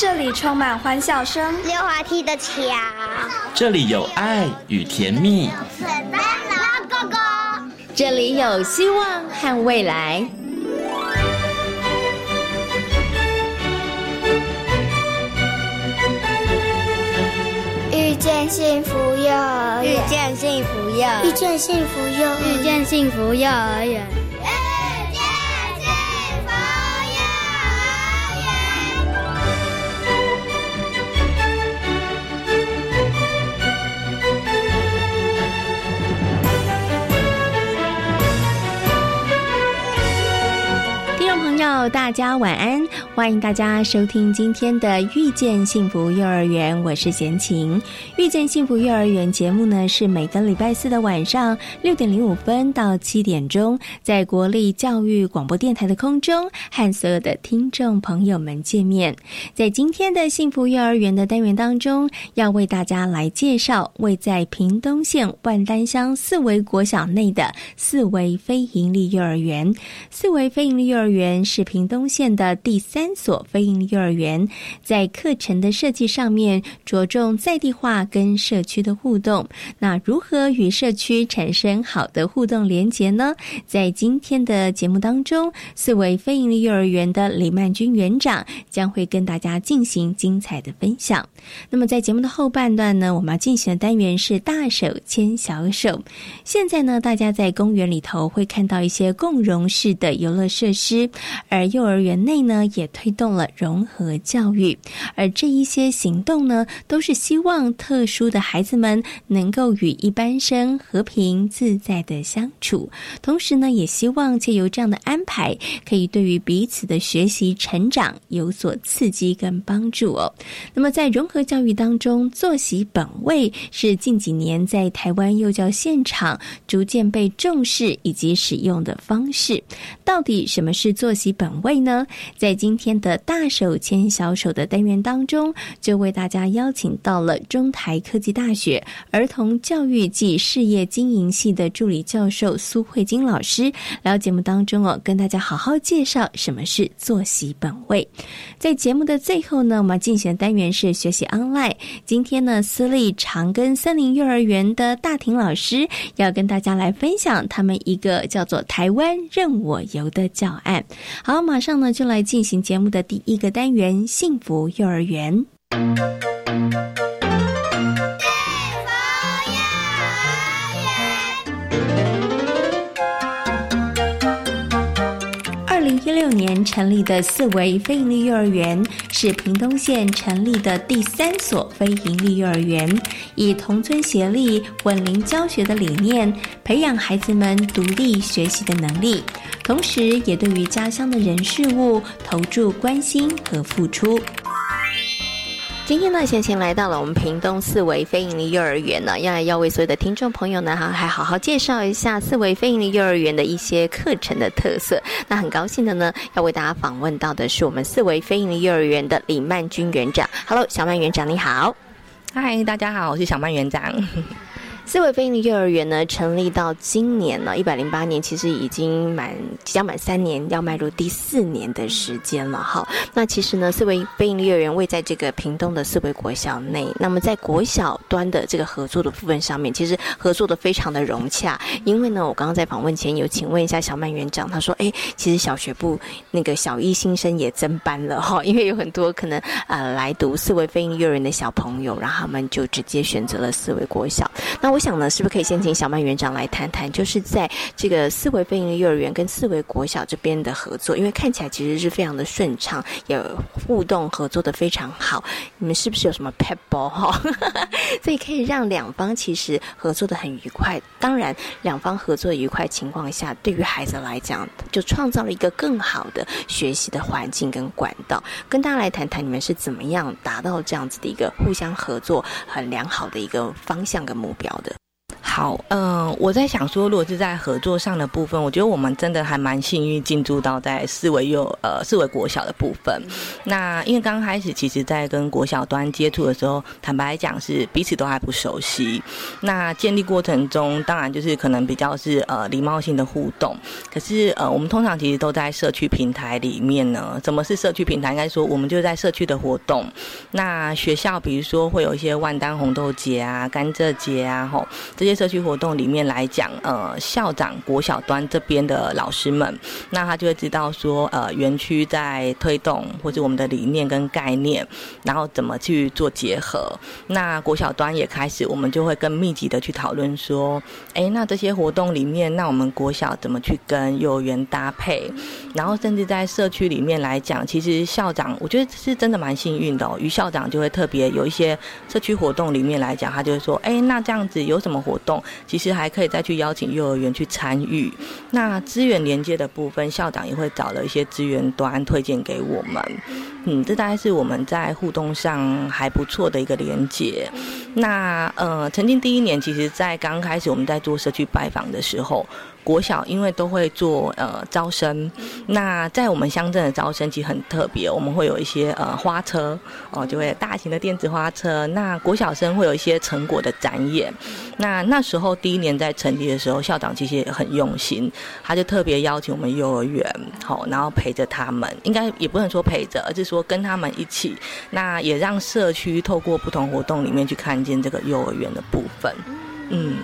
这里充满欢笑声，溜滑梯的桥，这里有爱与甜蜜，哥哥，这里有希望和未来。遇见幸福幼儿园，遇见幸福幼，遇见幸福幼，遇见幸福幼儿园。大家晚安，欢迎大家收听今天的遇见幸福幼儿园，我是贤琴。遇见幸福幼儿园节目呢，是每个礼拜四的晚上六点零五分到七点钟，在国立教育广播电台的空中和所有的听众朋友们见面。在今天的幸福幼儿园的单元当中，要为大家来介绍位在屏东县万丹乡四维国小内的四维非营利幼儿园。四维非营利幼儿园是屏东县的第三所非营幼儿园，在课程的设计上面着重在地化跟社区的互动。那如何与社区产生好的互动连结呢？在今天的节目当中，四位非营利幼儿园的李曼君园长将会跟大家进行精彩的分享。那么在节目的后半段呢，我们要进行的单元是大手牵小手。现在呢，大家在公园里头会看到一些共融式的游乐设施，而幼儿园内呢，也推动了融合教育，而这一些行动呢，都是希望特殊的孩子们能够与一般生和平自在的相处，同时呢，也希望借由这样的安排，可以对于彼此的学习成长有所刺激跟帮助哦。那么，在融合教育当中，作息本位是近几年在台湾幼教现场逐渐被重视以及使用的方式。到底什么是作息本？位呢，在今天的大手牵小手的单元当中，就为大家邀请到了中台科技大学儿童教育暨事业经营系的助理教授苏慧金老师，来节目当中哦，跟大家好好介绍什么是坐席本位。在节目的最后呢，我们进行的单元是学习 online。今天呢，私立长庚森林幼儿园的大婷老师要跟大家来分享他们一个叫做“台湾任我游”的教案。好。马上呢，就来进行节目的第一个单元——幸福幼儿园。六年成立的四维非营利幼儿园，是屏东县成立的第三所非营利幼儿园，以同村协力、稳龄教学的理念，培养孩子们独立学习的能力。同时，也对于家乡的人事物投注关心和付出。今天呢，先前来到了我们屏东四维非营利幼儿园呢，要要为所有的听众朋友呢，哈，还好好介绍一下四维非营利幼儿园的一些课程的特色。那很高兴的呢，要为大家访问到的是我们四维非营利幼儿园的李曼君园长。Hello，小曼园长你好。嗨，大家好，我是小曼园长。四维非营利幼儿园呢，成立到今年呢，一百零八年，其实已经满即将满三年，要迈入第四年的时间了哈。那其实呢，四维非营利幼儿园位在这个屏东的四维国小内。那么在国小端的这个合作的部分上面，其实合作的非常的融洽。因为呢，我刚刚在访问前有请问一下小曼园长，他说：“哎，其实小学部那个小一新生也增班了哈，因为有很多可能呃来读四维非营利幼儿园的小朋友，然后他们就直接选择了四维国小。那我。我想呢，是不是可以先请小曼园长来谈谈，就是在这个四维飞营幼儿园跟四维国小这边的合作，因为看起来其实是非常的顺畅，也互动合作的非常好。你们是不是有什么 pet ball 哈？所以可以让两方其实合作的很愉快。当然，两方合作愉快情况下，对于孩子来讲，就创造了一个更好的学习的环境跟管道。跟大家来谈谈，你们是怎么样达到这样子的一个互相合作很良好的一个方向跟目标的？好，嗯，我在想说，如果是在合作上的部分，我觉得我们真的还蛮幸运进驻到在四维幼呃四维国小的部分。那因为刚开始，其实在跟国小端接触的时候，坦白讲是彼此都还不熟悉。那建立过程中，当然就是可能比较是呃礼貌性的互动。可是呃，我们通常其实都在社区平台里面呢。什么是社区平台？应该说我们就在社区的活动。那学校比如说会有一些万丹红豆节啊、甘蔗节啊，吼这些。社区活动里面来讲，呃，校长国小端这边的老师们，那他就会知道说，呃，园区在推动或者我们的理念跟概念，然后怎么去做结合。那国小端也开始，我们就会更密集的去讨论说，哎，那这些活动里面，那我们国小怎么去跟幼儿园搭配？然后甚至在社区里面来讲，其实校长我觉得是真的蛮幸运的哦。于校长就会特别有一些社区活动里面来讲，他就会说，哎，那这样子有什么活？动其实还可以再去邀请幼儿园去参与。那资源连接的部分，校长也会找了一些资源端推荐给我们。嗯，这大概是我们在互动上还不错的一个连接。那呃，曾经第一年，其实在刚开始我们在做社区拜访的时候。国小因为都会做呃招生，那在我们乡镇的招生其实很特别，我们会有一些呃花车哦，就会大型的电子花车。那国小生会有一些成果的展演。那那时候第一年在成立的时候，校长其实也很用心，他就特别邀请我们幼儿园好，然后陪着他们，应该也不能说陪着，而是说跟他们一起。那也让社区透过不同活动里面去看见这个幼儿园的部分，嗯。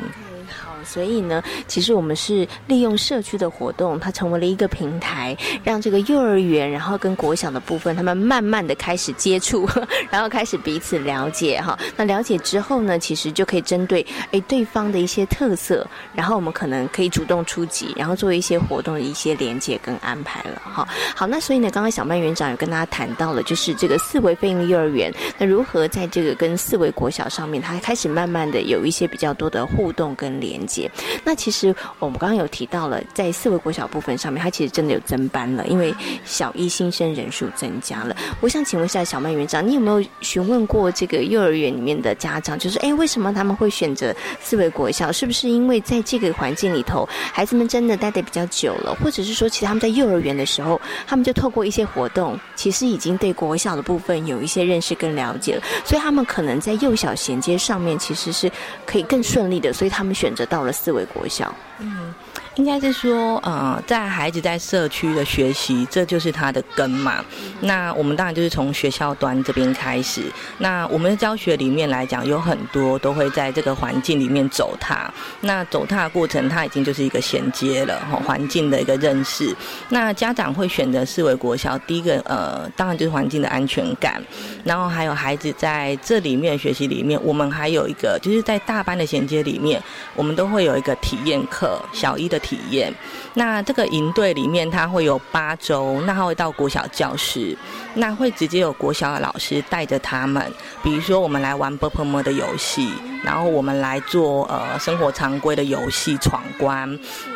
所以呢，其实我们是利用社区的活动，它成为了一个平台，让这个幼儿园，然后跟国小的部分，他们慢慢的开始接触，然后开始彼此了解哈。那了解之后呢，其实就可以针对哎对方的一些特色，然后我们可能可以主动出击，然后做一些活动的一些连接跟安排了哈。好，那所以呢，刚刚小曼园长有跟大家谈到了，就是这个四维飞营幼儿园，那如何在这个跟四维国小上面，它开始慢慢的有一些比较多的互动跟连接。那其实我们刚刚有提到了，在四维国小部分上面，它其实真的有增班了，因为小一新生人数增加了。我想请问一下小曼园长，你有没有询问过这个幼儿园里面的家长，就是哎，为什么他们会选择四维国小？是不是因为在这个环境里头，孩子们真的待得比较久了，或者是说，其实他们在幼儿园的时候，他们就透过一些活动，其实已经对国小的部分有一些认识跟了解了，所以他们可能在幼小衔接上面其实是可以更顺利的，所以他们选择到。了四维国小，嗯。应该是说，呃，在孩子在社区的学习，这就是他的根嘛。那我们当然就是从学校端这边开始。那我们的教学里面来讲，有很多都会在这个环境里面走踏。那走踏的过程，它已经就是一个衔接了，哈，环境的一个认识。那家长会选择视为国小，第一个，呃，当然就是环境的安全感。然后还有孩子在这里面学习里面，我们还有一个，就是在大班的衔接里面，我们都会有一个体验课，小一的。体验，那这个营队里面，它会有八周，那它会到国小教室，那会直接有国小的老师带着他们，比如说我们来玩 b u r p l e 的游戏。然后我们来做呃生活常规的游戏闯关，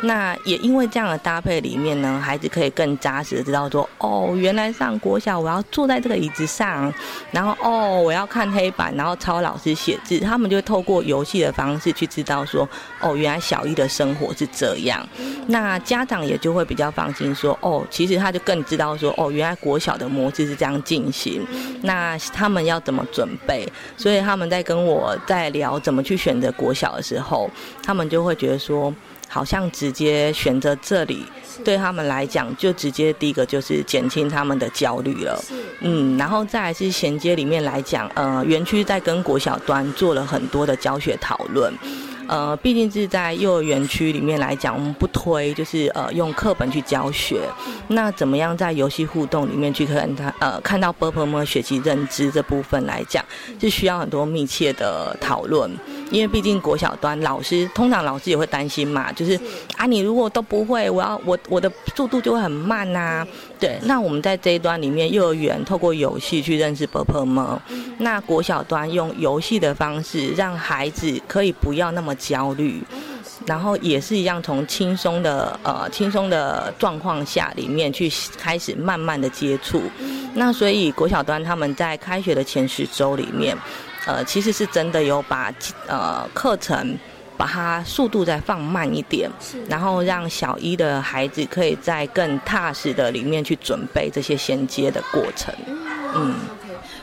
那也因为这样的搭配里面呢，孩子可以更扎实的知道说，哦，原来上国小我要坐在这个椅子上，然后哦我要看黑板，然后抄老师写字，他们就会透过游戏的方式去知道说，哦，原来小一的生活是这样，那家长也就会比较放心说，哦，其实他就更知道说，哦，原来国小的模式是这样进行，那他们要怎么准备，所以他们在跟我在聊。怎么去选择国小的时候，他们就会觉得说，好像直接选择这里，对他们来讲，就直接第一个就是减轻他们的焦虑了。嗯，然后再来是衔接里面来讲，呃，园区在跟国小端做了很多的教学讨论。呃，毕竟是在幼儿园区里面来讲，我们不推就是呃用课本去教学。那怎么样在游戏互动里面去看他呃看到 b u r p l e 学习认知这部分来讲，是需要很多密切的讨论。因为毕竟国小端老师通常老师也会担心嘛，就是啊你如果都不会，我要我我的速度就会很慢呐。对，那我们在这一端里面，幼儿园透过游戏去认识 b u r p l e 那国小端用游戏的方式让孩子可以不要那么。焦虑，然后也是一样，从轻松的呃轻松的状况下里面去开始慢慢的接触。那所以国小端他们在开学的前十周里面，呃，其实是真的有把呃课程把它速度再放慢一点，然后让小一的孩子可以在更踏实的里面去准备这些衔接的过程，嗯。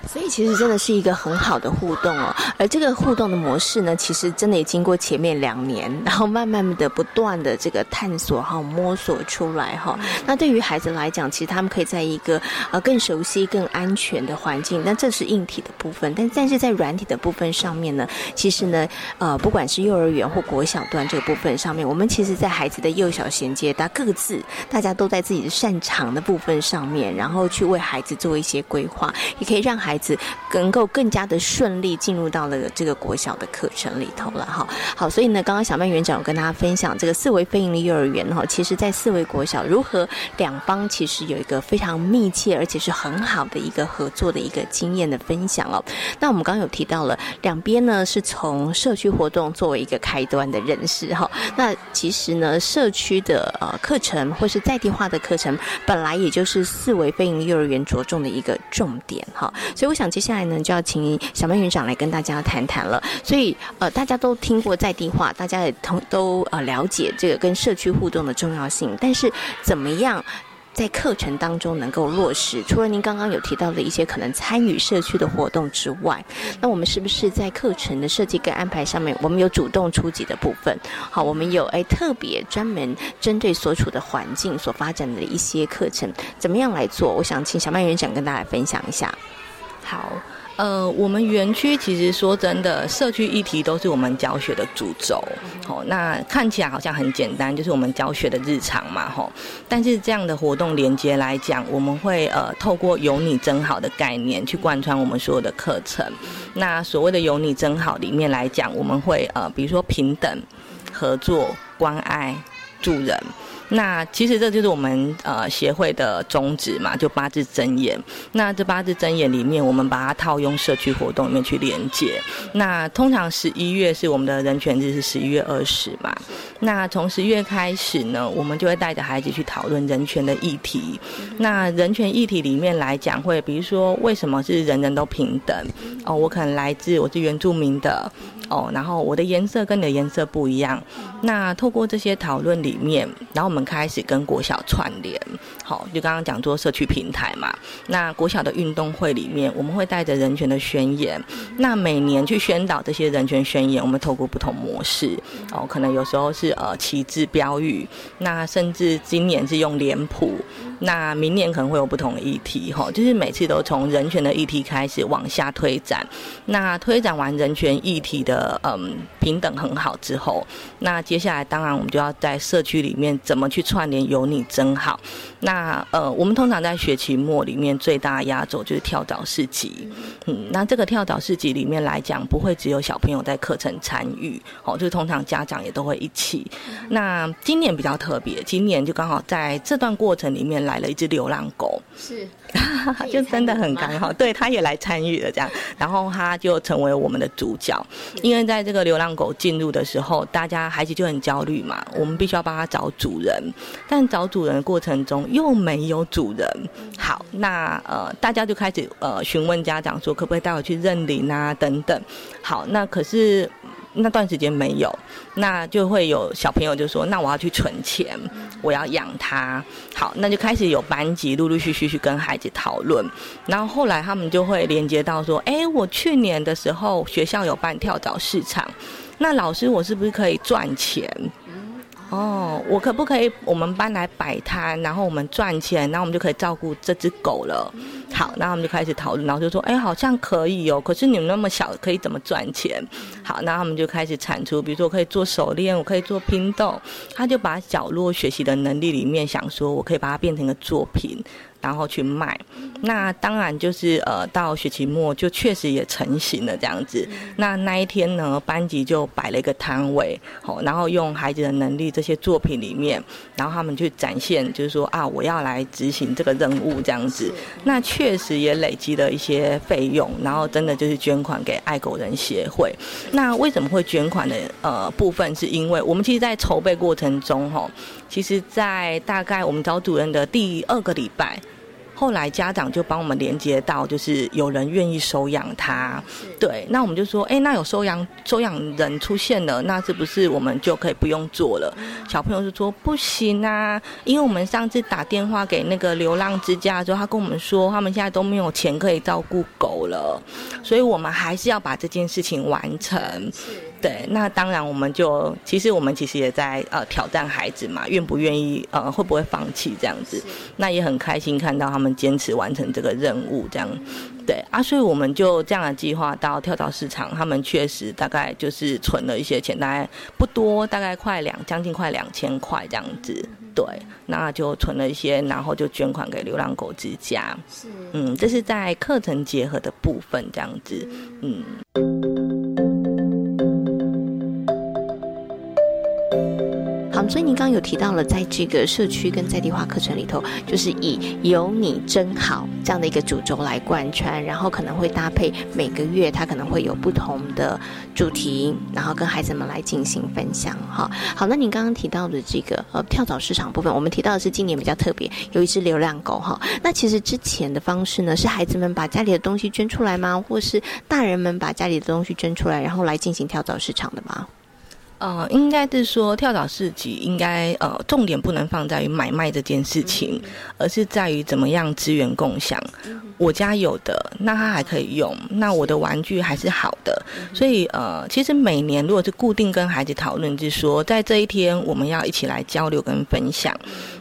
所以其实真的是一个很好的互动哦，而这个互动的模式呢，其实真的也经过前面两年，然后慢慢的不断的这个探索哈摸索出来哈。那对于孩子来讲，其实他们可以在一个呃更熟悉、更安全的环境，那这是硬体的部分。但但是在软体的部分上面呢，其实呢，呃，不管是幼儿园或国小段这个部分上面，我们其实在孩子的幼小衔接，大各自大家都在自己的擅长的部分上面，然后去为孩子做一些规划，也可以让孩孩子能够更加的顺利进入到了这个国小的课程里头了哈。好，所以呢，刚刚小曼园长有跟大家分享这个四维非营利幼儿园哈，其实在四维国小如何两方其实有一个非常密切而且是很好的一个合作的一个经验的分享哦。那我们刚刚有提到了两边呢是从社区活动作为一个开端的认识哈。那其实呢，社区的呃课程或是在地化的课程，本来也就是四维非营利幼儿园着重的一个重点哈。所以以我想接下来呢，就要请小曼园长来跟大家谈谈了。所以，呃，大家都听过在地化，大家也同都呃了解这个跟社区互动的重要性。但是，怎么样在课程当中能够落实？除了您刚刚有提到的一些可能参与社区的活动之外，那我们是不是在课程的设计跟安排上面，我们有主动出击的部分？好，我们有哎特别专门针对所处的环境所发展的一些课程，怎么样来做？我想请小曼园长跟大家分享一下。好，呃，我们园区其实说真的，社区议题都是我们教学的主轴。好，那看起来好像很简单，就是我们教学的日常嘛，吼。但是这样的活动连接来讲，我们会呃透过“有你真好”的概念去贯穿我们所有的课程。那所谓的“有你真好”里面来讲，我们会呃比如说平等、合作、关爱、助人。那其实这就是我们呃协会的宗旨嘛，就八字真言。那这八字真言里面，我们把它套用社区活动里面去连接。那通常十一月是我们的人权日，是十一月二十嘛。那从十月开始呢，我们就会带着孩子去讨论人权的议题。那人权议题里面来讲，会比如说为什么是人人都平等？哦，我可能来自我是原住民的。哦，然后我的颜色跟你的颜色不一样。那透过这些讨论里面，然后我我们开始跟国小串联。好，就刚刚讲做社区平台嘛。那国小的运动会里面，我们会带着人权的宣言。那每年去宣导这些人权宣言，我们透过不同模式。哦，可能有时候是呃旗帜标语，那甚至今年是用脸谱。那明年可能会有不同的议题。哈，就是每次都从人权的议题开始往下推展。那推展完人权议题的。嗯，平等很好之后，那接下来当然我们就要在社区里面怎么去串联，有你真好。那呃，我们通常在学期末里面最大压轴就是跳蚤市集。嗯，那这个跳蚤市集里面来讲，不会只有小朋友在课程参与，哦，就是通常家长也都会一起。那今年比较特别，今年就刚好在这段过程里面来了一只流浪狗，是，就真的很刚好，对，他也来参与了这样，然后他就成为我们的主角。因为在这个流浪狗进入的时候，大家孩子就很焦虑嘛，我们必须要帮他找主人，但找主人的过程中又没有主人。好，那呃，大家就开始呃询问家长说，可不可以带我去认领啊？等等。好，那可是。那段时间没有，那就会有小朋友就说：“那我要去存钱，我要养它。”好，那就开始有班级陆陆续续去跟孩子讨论，然后后来他们就会连接到说：“哎，我去年的时候学校有办跳蚤市场，那老师我是不是可以赚钱？”哦，我可不可以我们班来摆摊，然后我们赚钱，然后我们就可以照顾这只狗了。好，那他们就开始讨论，然后就说，哎，好像可以哦。可是你们那么小，可以怎么赚钱？好，那他们就开始产出，比如说我可以做手链，我可以做拼豆。他就把角落学习的能力里面想说，我可以把它变成一个作品。然后去卖，那当然就是呃，到学期末就确实也成型了这样子。那那一天呢，班级就摆了一个摊位，好，然后用孩子的能力这些作品里面，然后他们去展现，就是说啊，我要来执行这个任务这样子。那确实也累积了一些费用，然后真的就是捐款给爱狗人协会。那为什么会捐款的呃部分，是因为我们其实，在筹备过程中哈，其实，在大概我们找主人的第二个礼拜。后来家长就帮我们连接到，就是有人愿意收养它。对，那我们就说，哎，那有收养收养人出现了，那是不是我们就可以不用做了？小朋友就说不行啊，因为我们上次打电话给那个流浪之家的时候，他跟我们说，他们现在都没有钱可以照顾狗了，所以我们还是要把这件事情完成。对，那当然我们就其实我们其实也在呃挑战孩子嘛，愿不愿意呃会不会放弃这样子？那也很开心看到他们坚持完成这个任务这样。对啊，所以我们就这样的计划到跳蚤市场，他们确实大概就是存了一些钱，大概不多，大概快两将近快两千块这样子。对，那就存了一些，然后就捐款给流浪狗之家。是，嗯，这是在课程结合的部分这样子，嗯。所以您刚刚有提到了，在这个社区跟在地化课程里头，就是以“有你真好”这样的一个主轴来贯穿，然后可能会搭配每个月，它可能会有不同的主题，然后跟孩子们来进行分享。哈，好，那您刚刚提到的这个呃跳蚤市场部分，我们提到的是今年比较特别，有一只流浪狗。哈，那其实之前的方式呢，是孩子们把家里的东西捐出来吗？或是大人们把家里的东西捐出来，然后来进行跳蚤市场的吗？呃，应该是说跳蚤市集应该呃重点不能放在于买卖这件事情，而是在于怎么样资源共享。我家有的，那他还可以用，那我的玩具还是好的。所以呃，其实每年如果是固定跟孩子讨论，就是说在这一天我们要一起来交流跟分享。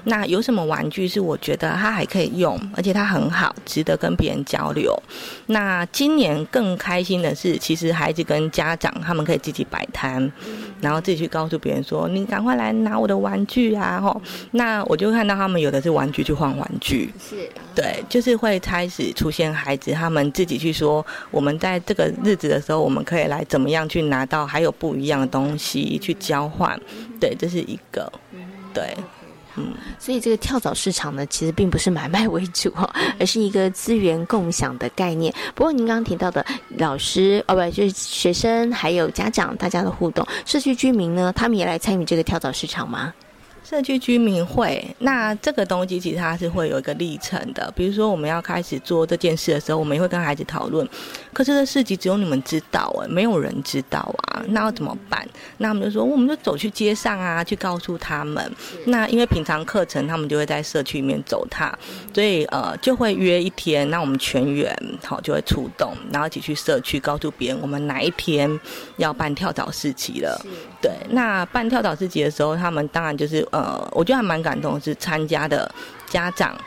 那有什么玩具是我觉得它还可以用，而且它很好，值得跟别人交流？那今年更开心的是，其实孩子跟家长他们可以自己摆摊，然后自己去告诉别人说：“你赶快来拿我的玩具啊！”吼，那我就看到他们有的是玩具去换玩具，是对，就是会开始出现孩子他们自己去说：“我们在这个日子的时候，我们可以来怎么样去拿到还有不一样的东西去交换？”对，这是一个，对。嗯，所以这个跳蚤市场呢，其实并不是买卖为主哈，而是一个资源共享的概念。不过您刚刚提到的老师哦，不就是学生还有家长大家的互动，社区居民呢，他们也来参与这个跳蚤市场吗？社区居民会，那这个东西其实它是会有一个历程的。比如说，我们要开始做这件事的时候，我们也会跟孩子讨论。可是这事情只有你们知道，哎，没有人知道啊，那要怎么办？那我们就说，我们就走去街上啊，去告诉他们。那因为平常课程他们就会在社区里面走踏，所以呃就会约一天，那我们全员好就会出动，然后一起去社区告诉别人，我们哪一天要办跳蚤市集了。对，那办跳蚤市集的时候，他们当然就是。呃，我觉得还蛮感动，是参加的家长，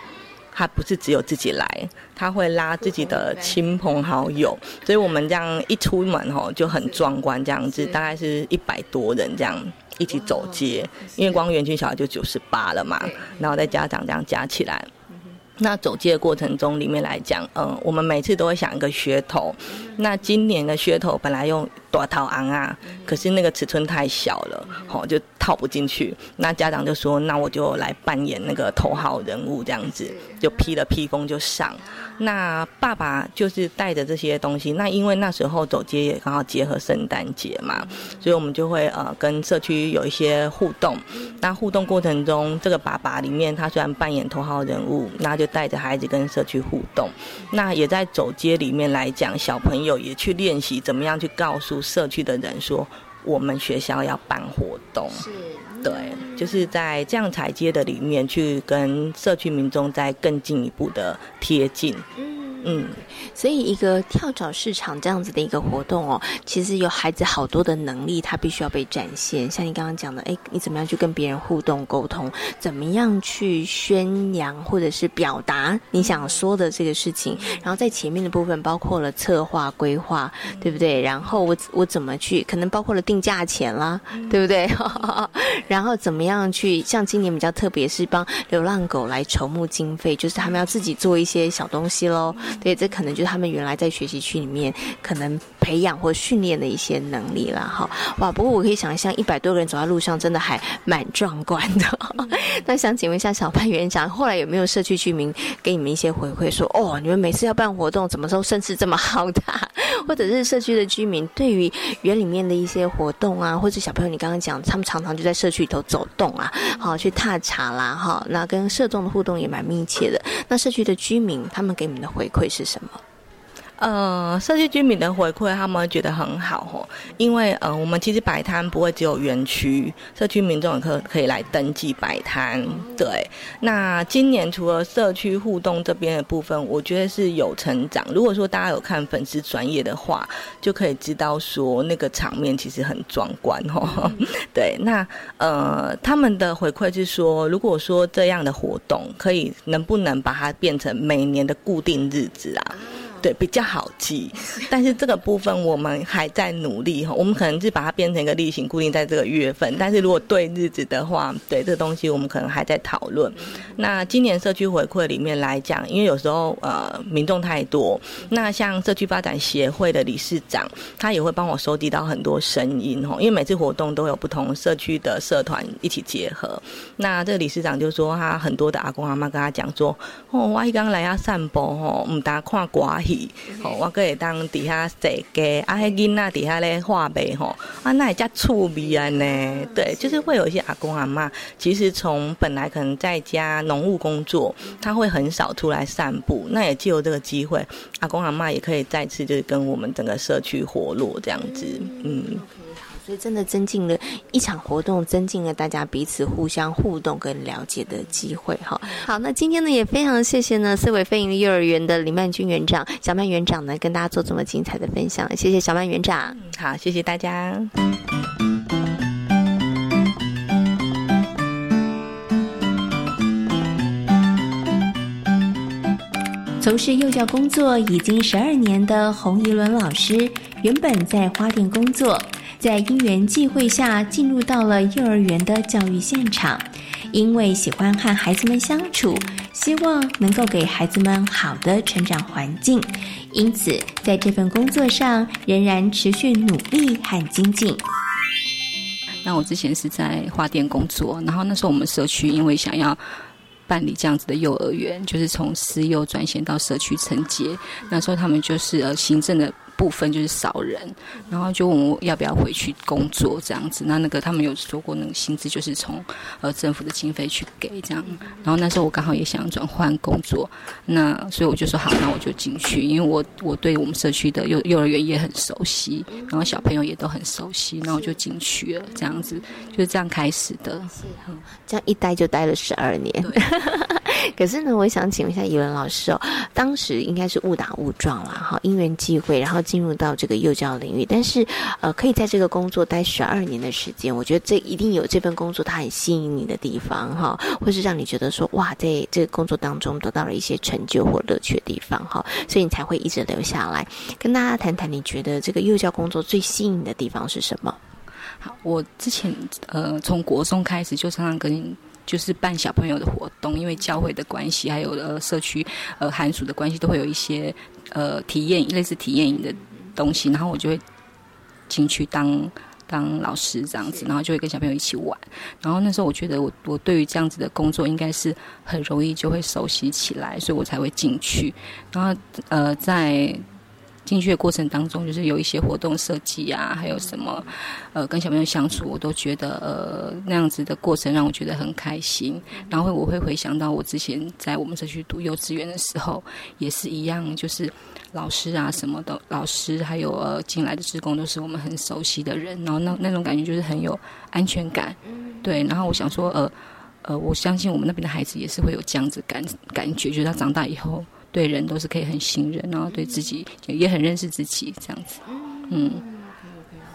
他不是只有自己来，他会拉自己的亲朋好友，所以我们这样一出门吼就很壮观，这样子大概是一百多人这样一起走街，因为光园区小孩就九十八了嘛，然后再家长这样加起来。那走街的过程中，里面来讲，嗯，我们每次都会想一个噱头。那今年的噱头本来用多套昂啊，可是那个尺寸太小了，好就套不进去。那家长就说：“那我就来扮演那个头号人物，这样子就披了披风就上。”那爸爸就是带着这些东西。那因为那时候走街也刚好结合圣诞节嘛，所以我们就会呃跟社区有一些互动。那互动过程中，这个爸爸里面他虽然扮演头号人物，那就带着孩子跟社区互动。那也在走街里面来讲，小朋友也去练习怎么样去告诉社区的人说，我们学校要办活动。是，对，就是在这样彩街的里面去跟社区民众再更进一步的贴近。嗯，嗯所以一个跳蚤市场这样子的一个活动哦，其实有孩子好多的能力，他必须要被展现。像你刚刚讲的，哎，你怎么样去跟别人互动沟通？怎么样去宣扬或者是表达你想说的这个事情？然后在前面的部分包括了策划规划，对不对？然后我我怎么去？可能包括了定价钱啦，对不对？然后怎么样去？像今年比较特别是帮流浪狗来筹募经费，就是他们要自己做一些小东西喽。对，这可能就是他们原来在学习区里面可能培养或训练的一些能力了哈。哇，不过我可以想象，一百多个人走在路上，真的还蛮壮观的。那想请问一下小潘园长，后来有没有社区居民给你们一些回馈，说哦，你们每次要办活动，怎么时候声势这么浩大？或者是社区的居民对于园里面的一些活动啊，或者小朋友你刚刚讲，他们常常就在社区里头走动啊，好去踏查啦，哈，那跟社众的互动也蛮密切的。那社区的居民他们给你们的回馈会是什么？呃，社区居民的回馈，他们觉得很好哦，因为呃，我们其实摆摊不会只有园区，社区民众也可可以来登记摆摊。对，那今年除了社区互动这边的部分，我觉得是有成长。如果说大家有看粉丝专业的话，就可以知道说那个场面其实很壮观哦。对，那呃，他们的回馈是说，如果说这样的活动可以，能不能把它变成每年的固定日子啊？对，比较好记，但是这个部分我们还在努力哈。我们可能是把它变成一个例行固定在这个月份，但是如果对日子的话，对这个东西我们可能还在讨论。那今年社区回馈里面来讲，因为有时候呃民众太多，那像社区发展协会的理事长，他也会帮我收集到很多声音哈。因为每次活动都有不同社区的社团一起结合，那这个理事长就说他很多的阿公阿妈跟他讲说，哦，我一刚来要散步吼，唔大看寡。吼，我可以当底下坐鸡，啊，迄囡仔底下咧画眉吼，啊，那也叫趣味啊呢。对，就是会有一些阿公阿妈，其实从本来可能在家农务工作，他会很少出来散步。那也借由这个机会，阿公阿妈也可以再次就是跟我们整个社区活络这样子，嗯。所以真的增进了一场活动，增进了大家彼此互相互动跟了解的机会哈。好，那今天呢也非常谢谢呢思维飞营幼儿园的林曼君园长、小曼园长呢跟大家做这么精彩的分享，谢谢小曼园长。好，谢谢大家。从事幼教工作已经十二年的洪怡伦老师，原本在花店工作。在因缘际会下，进入到了幼儿园的教育现场。因为喜欢和孩子们相处，希望能够给孩子们好的成长环境，因此在这份工作上仍然持续努力和精进。那我之前是在花店工作，然后那时候我们社区因为想要办理这样子的幼儿园，就是从私幼转型到社区承接，那时候他们就是呃行政的。部分就是少人，然后就问我要不要回去工作这样子。那那个他们有说过，那个薪资就是从呃政府的经费去给这样。然后那时候我刚好也想转换工作，那所以我就说好，那我就进去，因为我我对我们社区的幼幼儿园也很熟悉，然后小朋友也都很熟悉，那我就进去了这样子，就是这样开始的。是哈，这样一待就待了十二年。可是呢，我想请问一下语文老师哦，当时应该是误打误撞啦，哈，因缘际会，然后进入到这个幼教领域。但是，呃，可以在这个工作待十二年的时间，我觉得这一定有这份工作它很吸引你的地方，哈，或是让你觉得说，哇，在这个工作当中得到了一些成就或乐趣的地方，哈，所以你才会一直留下来。跟大家谈谈，你觉得这个幼教工作最吸引的地方是什么？好，我之前呃，从国中开始就常常跟。就是办小朋友的活动，因为教会的关系，还有呃社区呃寒暑的关系，都会有一些呃体验类似体验营的东西，然后我就会进去当当老师这样子，然后就会跟小朋友一起玩。然后那时候我觉得我我对于这样子的工作应该是很容易就会熟悉起来，所以我才会进去。然后呃在。进去的过程当中，就是有一些活动设计啊，还有什么，呃，跟小朋友相处，我都觉得呃那样子的过程让我觉得很开心。然后我会回想到我之前在我们社区读幼稚园的时候，也是一样，就是老师啊什么的，老师还有呃进来的职工都是我们很熟悉的人，然后那那种感觉就是很有安全感。对，然后我想说，呃呃，我相信我们那边的孩子也是会有这样子感感觉，就是他长大以后。对人都是可以很信任，然后对自己也很认识自己，这样子，嗯。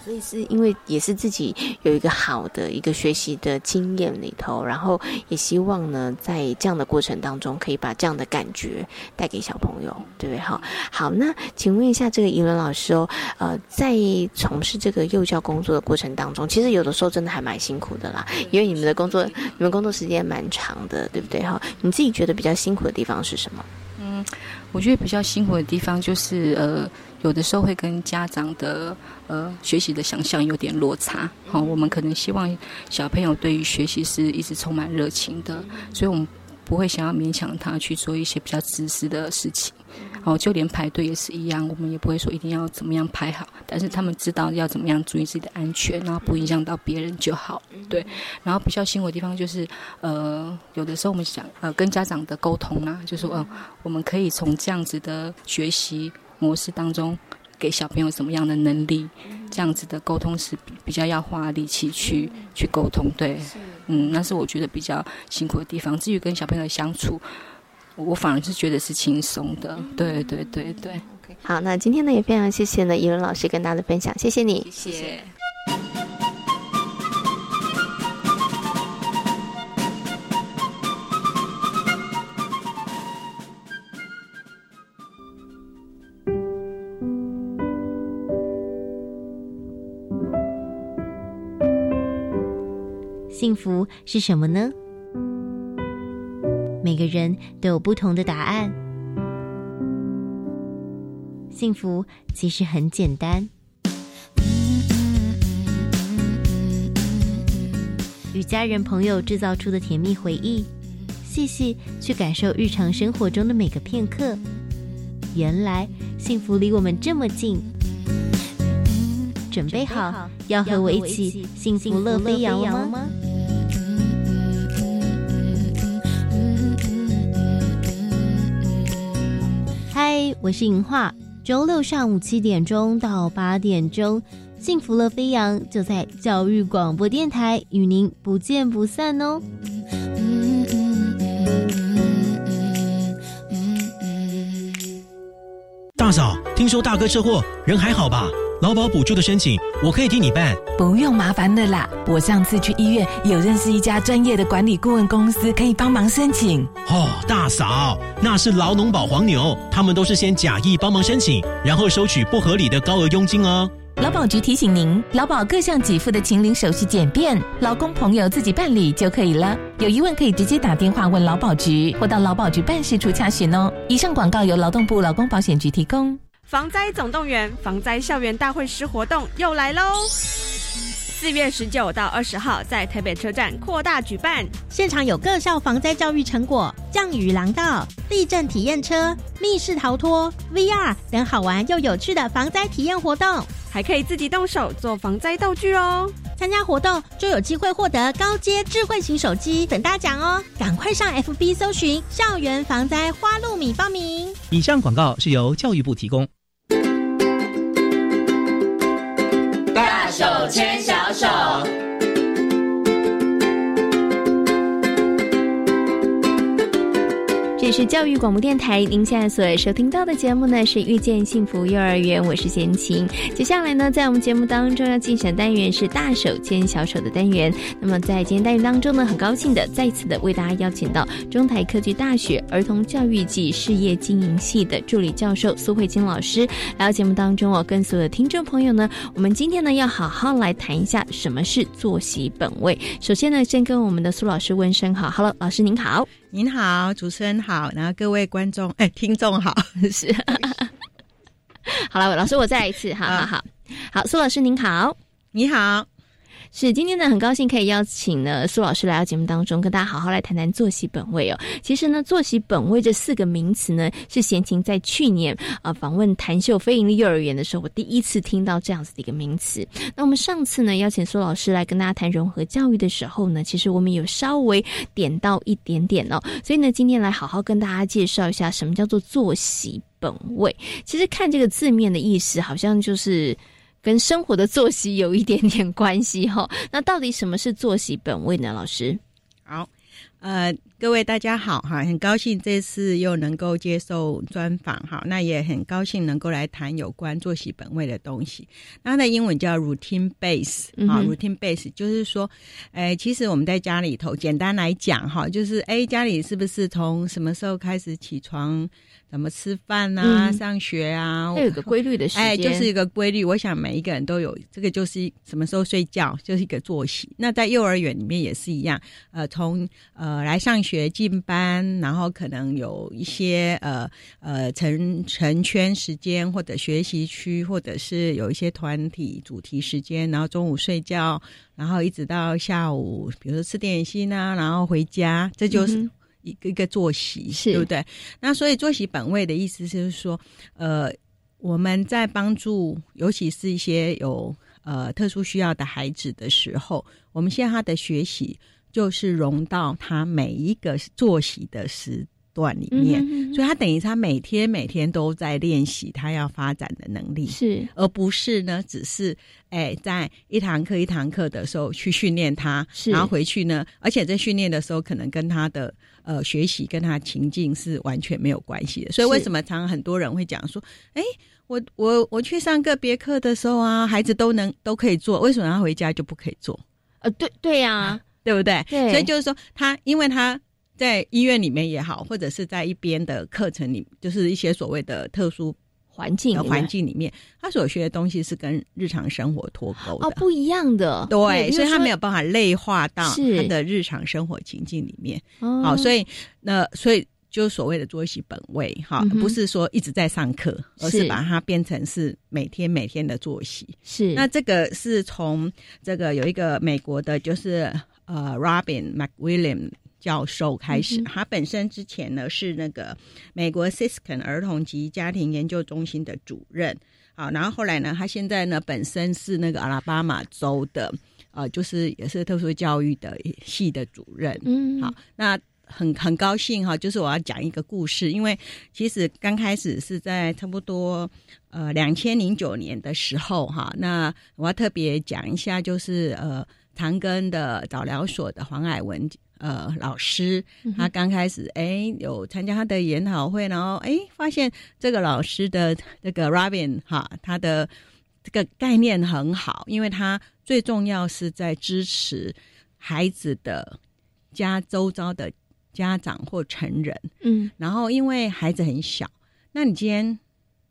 所以是因为也是自己有一个好的一个学习的经验里头，然后也希望呢，在这样的过程当中，可以把这样的感觉带给小朋友，对不对？好，好，那请问一下这个怡伦老师哦，呃，在从事这个幼教工作的过程当中，其实有的时候真的还蛮辛苦的啦，因为你们的工作，你们工作时间蛮长的，对不对？哈，你自己觉得比较辛苦的地方是什么？嗯。我觉得比较辛苦的地方就是呃，有的时候会跟家长的呃学习的想象有点落差。好，我们可能希望小朋友对于学习是一直充满热情的，所以我们不会想要勉强他去做一些比较自私的事情。哦，就连排队也是一样，我们也不会说一定要怎么样排好，但是他们知道要怎么样注意自己的安全，然后不影响到别人就好。对，然后比较辛苦的地方就是，呃，有的时候我们想呃跟家长的沟通啊，就是说，我们可以从这样子的学习模式当中，给小朋友什么样的能力，这样子的沟通是比较要花力气去去沟通。对，嗯，那是我觉得比较辛苦的地方。至于跟小朋友相处。我反而是觉得是轻松的，对对对对。好，那今天呢也非常谢谢呢怡伦老师跟大家的分享，谢谢你，谢谢。福是什么呢？每个人都有不同的答案。幸福其实很简单，与家人朋友制造出的甜蜜回忆，细细去感受日常生活中的每个片刻。原来幸福离我们这么近。准备好要和我一起幸福乐飞扬了吗？我是银画。周六上午七点钟到八点钟，幸福乐飞扬就在教育广播电台与您不见不散哦。大嫂，听说大哥车祸，人还好吧？劳保补助的申请，我可以替你办，不用麻烦的啦。我上次去医院，有认识一家专业的管理顾问公司，可以帮忙申请。哦，大嫂，那是劳农保黄牛，他们都是先假意帮忙申请，然后收取不合理的高额佣金哦。劳保局提醒您，劳保各项给付的请领手续简便，劳工朋友自己办理就可以了。有疑问可以直接打电话问劳保局，或到劳保局办事处查询哦。以上广告由劳动部劳工保险局提供。防灾总动员防灾校园大会师活动又来喽！四月十九到二十号在台北车站扩大举办，现场有各校防灾教育成果、降雨廊道、地震体验车、密室逃脱、VR 等好玩又有趣的防灾体验活动，还可以自己动手做防灾道具哦！参加活动就有机会获得高阶智慧型手机等大奖哦！赶快上 FB 搜寻校园防灾花露米报名。以上广告是由教育部提供。手牵小手。这是教育广播电台，您现在所收听到的节目呢是遇见幸福幼儿园，我是贤琴。接下来呢，在我们节目当中要进行单元是大手牵小手的单元。那么在今天单元当中呢，很高兴的再次的为大家邀请到中台科技大学儿童教育及事业经营系的助理教授苏慧金老师来到节目当中哦，跟所有的听众朋友呢，我们今天呢要好好来谈一下什么是作息本位。首先呢，先跟我们的苏老师问声好，Hello，老师您好。您好，主持人好，然后各位观众哎，听众好，是，好了，老师我再来一次，好好好，好，苏老师您好，你好。是今天呢，很高兴可以邀请呢苏老师来到节目当中，跟大家好好来谈谈作息本位哦。其实呢，作息本位这四个名词呢，是贤琴在去年啊访问谭秀非营利幼儿园的时候，我第一次听到这样子的一个名词。那我们上次呢邀请苏老师来跟大家谈融合教育的时候呢，其实我们有稍微点到一点点哦。所以呢，今天来好好跟大家介绍一下什么叫做作息本位。其实看这个字面的意思，好像就是。跟生活的作息有一点点关系哈，那到底什么是作息本位呢？老师，好，呃，各位大家好哈，很高兴这次又能够接受专访哈，那也很高兴能够来谈有关作息本位的东西。那它的英文叫 routine base 啊，routine base 就是说，哎，其实我们在家里头，简单来讲哈，就是哎，家里是不是从什么时候开始起床？怎么吃饭啊？上学啊？有个规律的时间，哎，就是一个规律。我想每一个人都有这个，就是什么时候睡觉，就是一个作息。那在幼儿园里面也是一样，呃，从呃来上学。学进班，然后可能有一些呃呃成成圈时间，或者学习区，或者是有一些团体主题时间，然后中午睡觉，然后一直到下午，比如说吃点心啊，然后回家，这就是一个一个作息，对不对？那所以作息本位的意思就是说，呃，我们在帮助，尤其是一些有呃特殊需要的孩子的时候，我们现在他的学习。就是融到他每一个作息的时段里面，所以他等于他每天每天都在练习他要发展的能力，是而不是呢，只是哎在一堂课一堂课的时候去训练他，然后回去呢，而且在训练的时候可能跟他的呃学习跟他情境是完全没有关系的。所以为什么常常很多人会讲说，哎，我我我去上个别课的时候啊，孩子都能都可以做，为什么他回家就不可以做？呃，对对呀。对不对？对，所以就是说，他因为他在医院里面也好，或者是在一边的课程里，就是一些所谓的特殊环境的环境里面，他所学的东西是跟日常生活脱钩的，哦，不一样的。对，所以他没有办法内化到他的日常生活情境里面。好，所以那所以。就所谓的作息本位，哈，不是说一直在上课，而是把它变成是每天每天的作息。是，那这个是从这个有一个美国的，就是呃，Robin McWilliam 教授开始。他本身之前呢是那个美国 Siskin 儿童及家庭研究中心的主任。好，然后后来呢，他现在呢本身是那个阿拉巴马州的，呃，就是也是特殊教育的系的主任。嗯，好，那。很很高兴哈，就是我要讲一个故事，因为其实刚开始是在差不多呃两千零九年的时候哈，那我要特别讲一下，就是呃长庚的早疗所的黄海文呃老师，他刚开始哎有参加他的研讨会，然后哎发现这个老师的这个 Robin 哈，他的这个概念很好，因为他最重要是在支持孩子的家周遭的。家长或成人，嗯，然后因为孩子很小，那你今天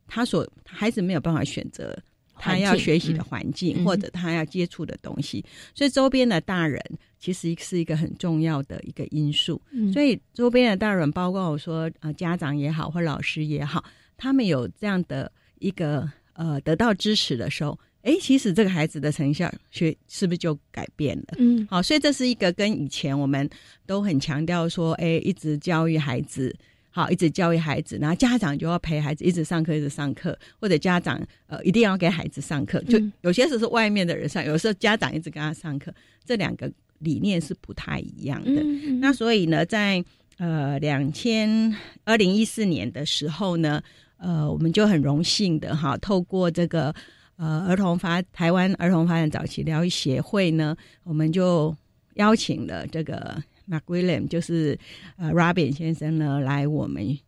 他所孩子没有办法选择他要学习的环境或者他要接触的东西，所以周边的大人其实是一个很重要的一个因素。所以周边的大人，包括我说呃，家长也好或老师也好，他们有这样的一个呃得到支持的时候。哎，其实这个孩子的成效学是不是就改变了？嗯，好，所以这是一个跟以前我们都很强调说，哎，一直教育孩子，好，一直教育孩子，然后家长就要陪孩子一直上课，一直上课，或者家长呃一定要给孩子上课，就有些时候是外面的人上，有时候家长一直跟他上课，这两个理念是不太一样的。那所以呢，在呃两千二零一四年的时候呢，呃，我们就很荣幸的哈，透过这个。呃，儿童发台湾儿童发展早期疗愈协会呢，我们就邀请了这个 McWilliam，就是呃 Robin 先生呢来我们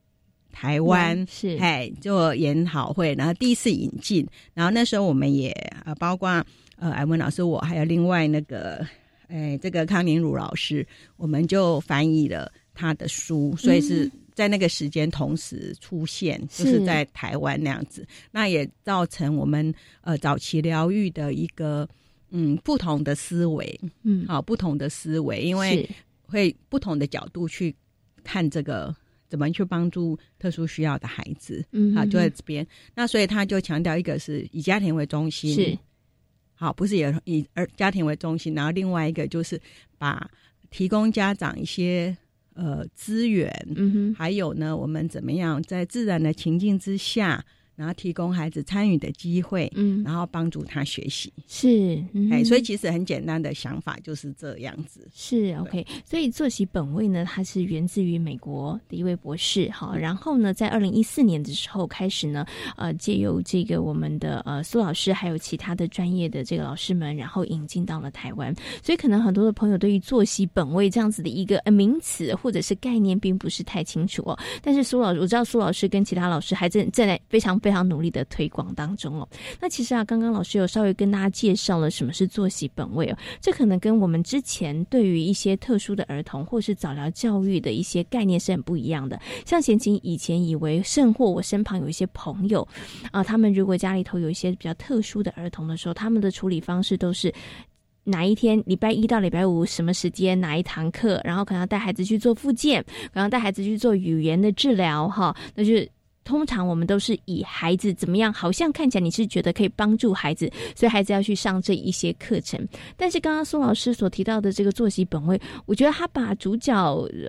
台湾是。哎做研讨会，然后第一次引进，然后那时候我们也呃包括呃艾文老师我还有另外那个哎这个康宁儒老师，我们就翻译了他的书，所以是。在那个时间同时出现，就是在台湾那样子，那也造成我们呃早期疗愈的一个嗯不同的思维，嗯，好不同的思维，因为会不同的角度去看这个怎么去帮助特殊需要的孩子，嗯，啊就在这边，那所以他就强调一个是以家庭为中心，是好，不是也以儿家庭为中心，然后另外一个就是把提供家长一些。呃，资源，嗯哼，还有呢，我们怎么样在自然的情境之下？然后提供孩子参与的机会，嗯，然后帮助他学习，是，哎，所以其实很简单的想法就是这样子，是 OK。所以作息本位呢，它是源自于美国的一位博士，好，然后呢，在二零一四年的时候开始呢，呃，借由这个我们的呃苏老师还有其他的专业的这个老师们，然后引进到了台湾。所以可能很多的朋友对于作息本位这样子的一个呃名词或者是概念，并不是太清楚哦。但是苏老，我知道苏老师跟其他老师还正正在非常。非常努力的推广当中哦。那其实啊，刚刚老师有稍微跟大家介绍了什么是作息本位哦。这可能跟我们之前对于一些特殊的儿童或是早疗教育的一些概念是很不一样的。像贤琴以前以为，甚或我身旁有一些朋友啊，他们如果家里头有一些比较特殊的儿童的时候，他们的处理方式都是哪一天，礼拜一到礼拜五什么时间哪一堂课，然后可能要带孩子去做复健，可能带孩子去做语言的治疗，哈，那就是通常我们都是以孩子怎么样，好像看起来你是觉得可以帮助孩子，所以孩子要去上这一些课程。但是刚刚苏老师所提到的这个作息本位，我觉得他把主角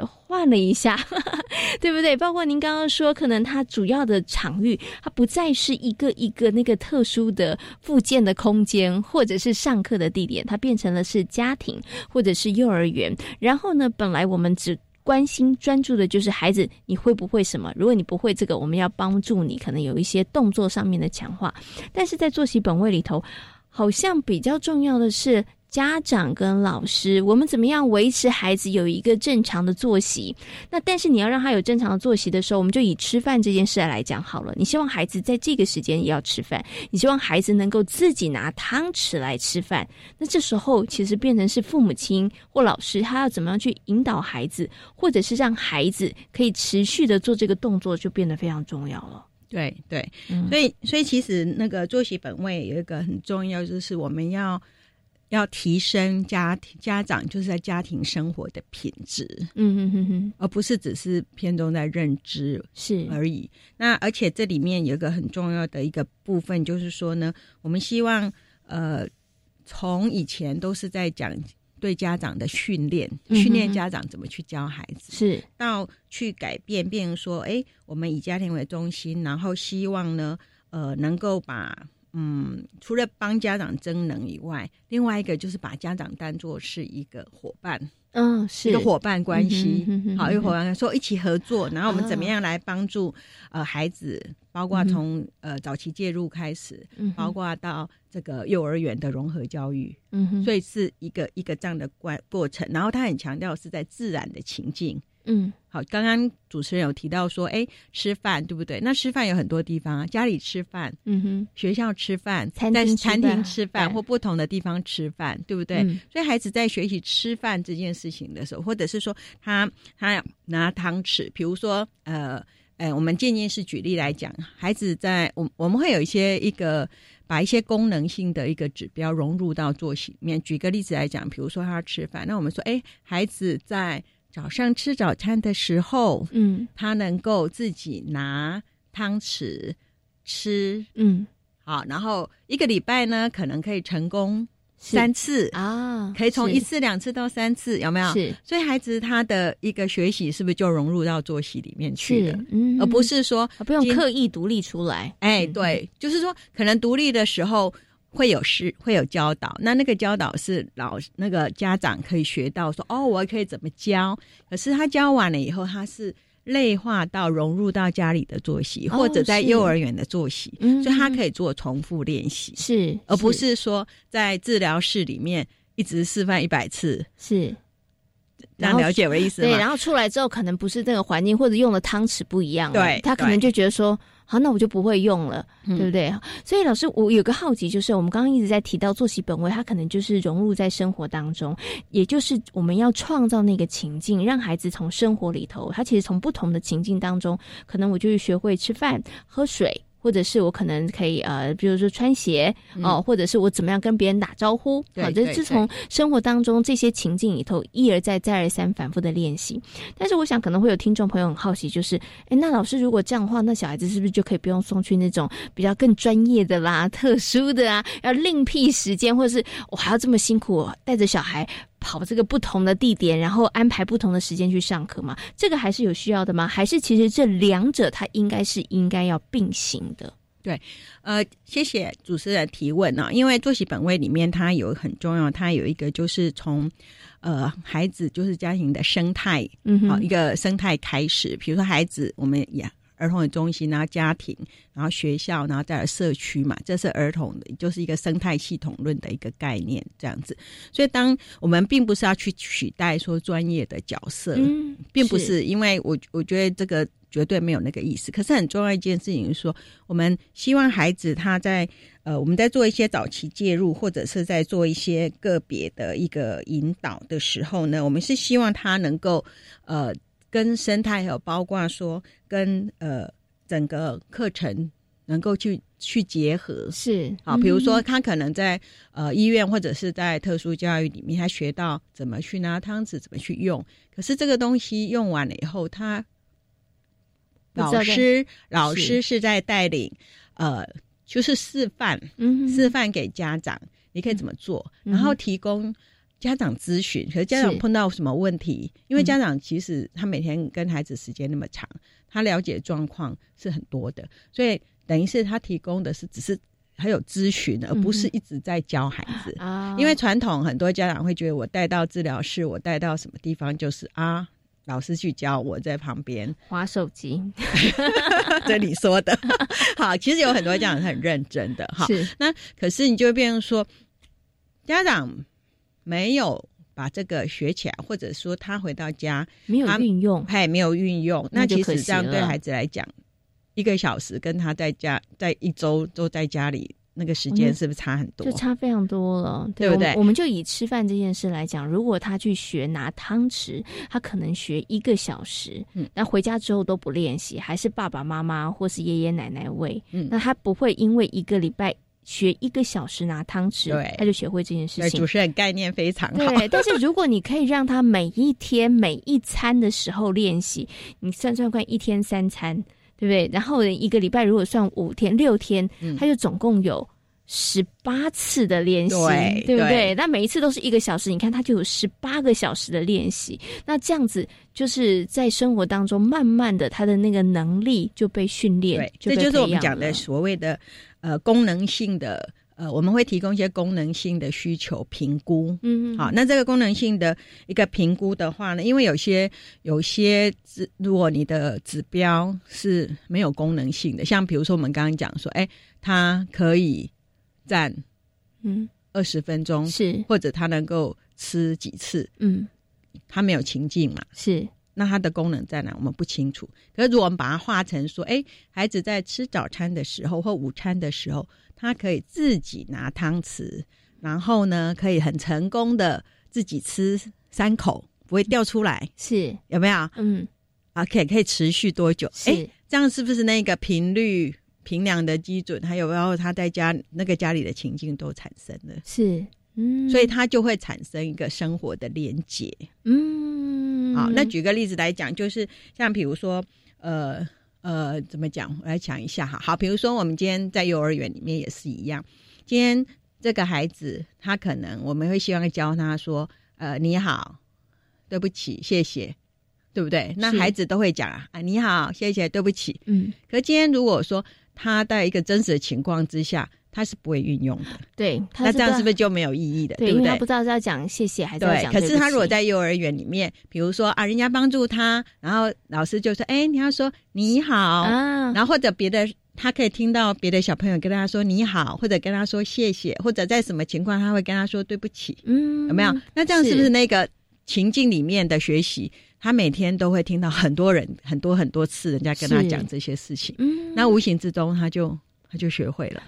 换了一下，对不对？包括您刚刚说，可能他主要的场域，它不再是一个一个那个特殊的附件的空间，或者是上课的地点，它变成了是家庭或者是幼儿园。然后呢，本来我们只关心专注的就是孩子，你会不会什么？如果你不会这个，我们要帮助你，可能有一些动作上面的强化。但是在作息本位里头，好像比较重要的是。家长跟老师，我们怎么样维持孩子有一个正常的作息？那但是你要让他有正常的作息的时候，我们就以吃饭这件事来讲好了。你希望孩子在这个时间也要吃饭，你希望孩子能够自己拿汤匙来吃饭。那这时候其实变成是父母亲或老师，他要怎么样去引导孩子，或者是让孩子可以持续的做这个动作，就变得非常重要了。对对，所以所以其实那个作息本位有一个很重要，就是我们要。要提升家庭家长就是在家庭生活的品质，嗯嗯嗯嗯，而不是只是偏重在认知是而已。那而且这里面有一个很重要的一个部分，就是说呢，我们希望呃，从以前都是在讲对家长的训练，训练家长怎么去教孩子，是到去改变，变成说，哎，我们以家庭为中心，然后希望呢，呃，能够把。嗯，除了帮家长增能以外，另外一个就是把家长当做是一个伙伴，嗯，是。一个伙伴关系，嗯哼好，一个伙伴说一起合作，然后我们怎么样来帮助呃孩子，包括从呃早期介入开始，嗯包括到这个幼儿园的融合教育，嗯，所以是一个一个这样的关过程，然后他很强调是在自然的情境。嗯，好，刚刚主持人有提到说，哎，吃饭对不对？那吃饭有很多地方啊，家里吃饭，嗯哼，学校吃饭，在餐厅吃饭，或不同的地方吃饭，对不对？所以孩子在学习吃饭这件事情的时候，或者是说他他拿汤匙，比如说呃，呃，我们渐渐是举例来讲，孩子在我我们会有一些一个把一些功能性的一个指标融入到作息里面。举个例子来讲，比如说他吃饭，那我们说，哎，孩子在。早上吃早餐的时候，嗯，他能够自己拿汤匙吃，嗯，好，然后一个礼拜呢，可能可以成功三次啊，可以从一次两次到三次，有没有？是，所以孩子他的一个学习是不是就融入到作息里面去了？嗯，而不是说不用刻意独立出来。哎，对，就是说可能独立的时候。会有师会有教导，那那个教导是老那个家长可以学到说哦，我可以怎么教？可是他教完了以后，他是内化到融入到家里的作息，或者在幼儿园的作息，所以他可以做重复练习，是而不是说在治疗室里面一直示范一百次，是这样了解我的意思吗？对，然后出来之后可能不是那个环境，或者用的汤匙不一样，对他可能就觉得说。好，那我就不会用了，对不对？所以老师，我有个好奇，就是我们刚刚一直在提到作息本位，它可能就是融入在生活当中，也就是我们要创造那个情境，让孩子从生活里头，他其实从不同的情境当中，可能我就学会吃饭、喝水。或者是我可能可以呃，比如说穿鞋哦，或者是我怎么样跟别人打招呼，好，这是从生活当中这些情境里头一而再再而三反复的练习。但是我想可能会有听众朋友很好奇，就是哎，那老师如果这样的话，那小孩子是不是就可以不用送去那种比较更专业的啦、特殊的啊，要另辟时间，或者是我还要这么辛苦带着小孩？跑这个不同的地点，然后安排不同的时间去上课嘛？这个还是有需要的吗？还是其实这两者它应该是应该要并行的？对，呃，谢谢主持人提问啊，因为作息本位里面它有很重要，它有一个就是从呃孩子就是家庭的生态，嗯，好一个生态开始，比如说孩子我们也。儿童的中心，然后家庭，然后学校，然后再来社区嘛，这是儿童的，就是一个生态系统论的一个概念，这样子。所以，当我们并不是要去取代说专业的角色，嗯，并不是，因为我我觉得这个绝对没有那个意思。可是很重要一件事情是说，我们希望孩子他在呃，我们在做一些早期介入，或者是在做一些个别的一个引导的时候呢，我们是希望他能够呃。跟生态还有包括说跟呃整个课程能够去去结合。是好，比如说他可能在呃医院或者是在特殊教育里面，他学到怎么去拿汤匙，怎么去用。可是这个东西用完了以后，他老师老师是在带领，呃，就是示范，嗯，示范给家长，你可以怎么做，然后提供家长咨询。可是家长碰到什么问题？因为家长其实他每天跟孩子时间那么长，他了解状况是很多的，所以等于是他提供的是只是还有咨询，而不是一直在教孩子啊。因为传统很多家长会觉得，我带到治疗室，我带到什么地方就是啊。老师去教，我在旁边划手机。这你说的 好，其实有很多家长是很认真的哈。是那可是你就会变成说，家长没有把这个学起来，或者说他回到家没有运用，他也没有运用。那其实这样对孩子来讲，一个小时跟他在家在一周都在家里。那个时间是不是差很多？就差非常多了，对不对？我们就以吃饭这件事来讲，如果他去学拿汤匙，他可能学一个小时，嗯，那回家之后都不练习，还是爸爸妈妈或是爷爷奶奶喂，嗯，那他不会因为一个礼拜学一个小时拿汤匙，对，他就学会这件事情。主持人概念非常好，对。但是如果你可以让他每一天每一餐的时候练习，你算算看，一天三餐。对不对？然后一个礼拜如果算五天六天，他就总共有十八次的练习，对不对？那每一次都是一个小时，你看他就有十八个小时的练习。那这样子就是在生活当中，慢慢的他的那个能力就被训练，这就是我们讲的所谓的呃功能性的。呃，我们会提供一些功能性的需求评估，嗯，好，那这个功能性的一个评估的话呢，因为有些有些指，如果你的指标是没有功能性的，像比如说我们刚刚讲说，哎，它可以站，嗯，二十分钟是，或者它能够吃几次，嗯，它没有情境嘛，是，那它的功能在哪？我们不清楚。可是如果我们把它化成说，哎，孩子在吃早餐的时候或午餐的时候。他可以自己拿汤匙，然后呢，可以很成功的自己吃三口，不会掉出来，是有没有？嗯啊，可以可以持续多久？哎这样，是不是那个频率、平量的基准，还有然后他在家那个家里的情境都产生了？是，嗯，所以他就会产生一个生活的连结。嗯，好，那举个例子来讲，就是像比如说，呃。呃，怎么讲？我来讲一下哈。好，比如说我们今天在幼儿园里面也是一样。今天这个孩子，他可能我们会希望教他说：“呃，你好，对不起，谢谢，对不对？”那孩子都会讲啊，你好，谢谢，对不起。嗯。可今天如果说他在一个真实的情况之下。他是不会运用的，对，那这样是不是就没有意义的？对不对？他不知道是要讲谢谢还是要讲。可是他如果在幼儿园里面，比如说啊，人家帮助他，然后老师就说：“哎，你要说你好啊。”然后或者别的，他可以听到别的小朋友跟他说你好，或者跟他说谢谢，或者在什么情况他会跟他说对不起。嗯，有没有？那这样是不是那个情境里面的学习，他每天都会听到很多人很多很多次人家跟他讲这些事情？嗯，那无形之中他就他就学会了。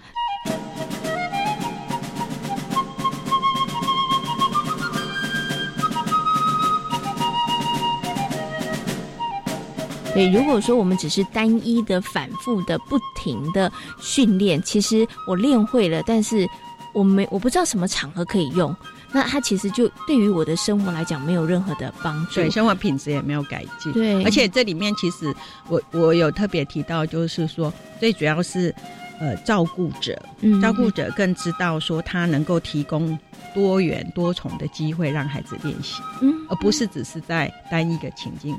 对，如果说我们只是单一的、反复的、不停的训练，其实我练会了，但是我没我不知道什么场合可以用，那它其实就对于我的生活来讲没有任何的帮助，对生活品质也没有改进。对，而且这里面其实我我有特别提到，就是说最主要是呃照顾者，照顾者更知道说他能够提供多元多重的机会让孩子练习，嗯，而不是只是在单一个情境。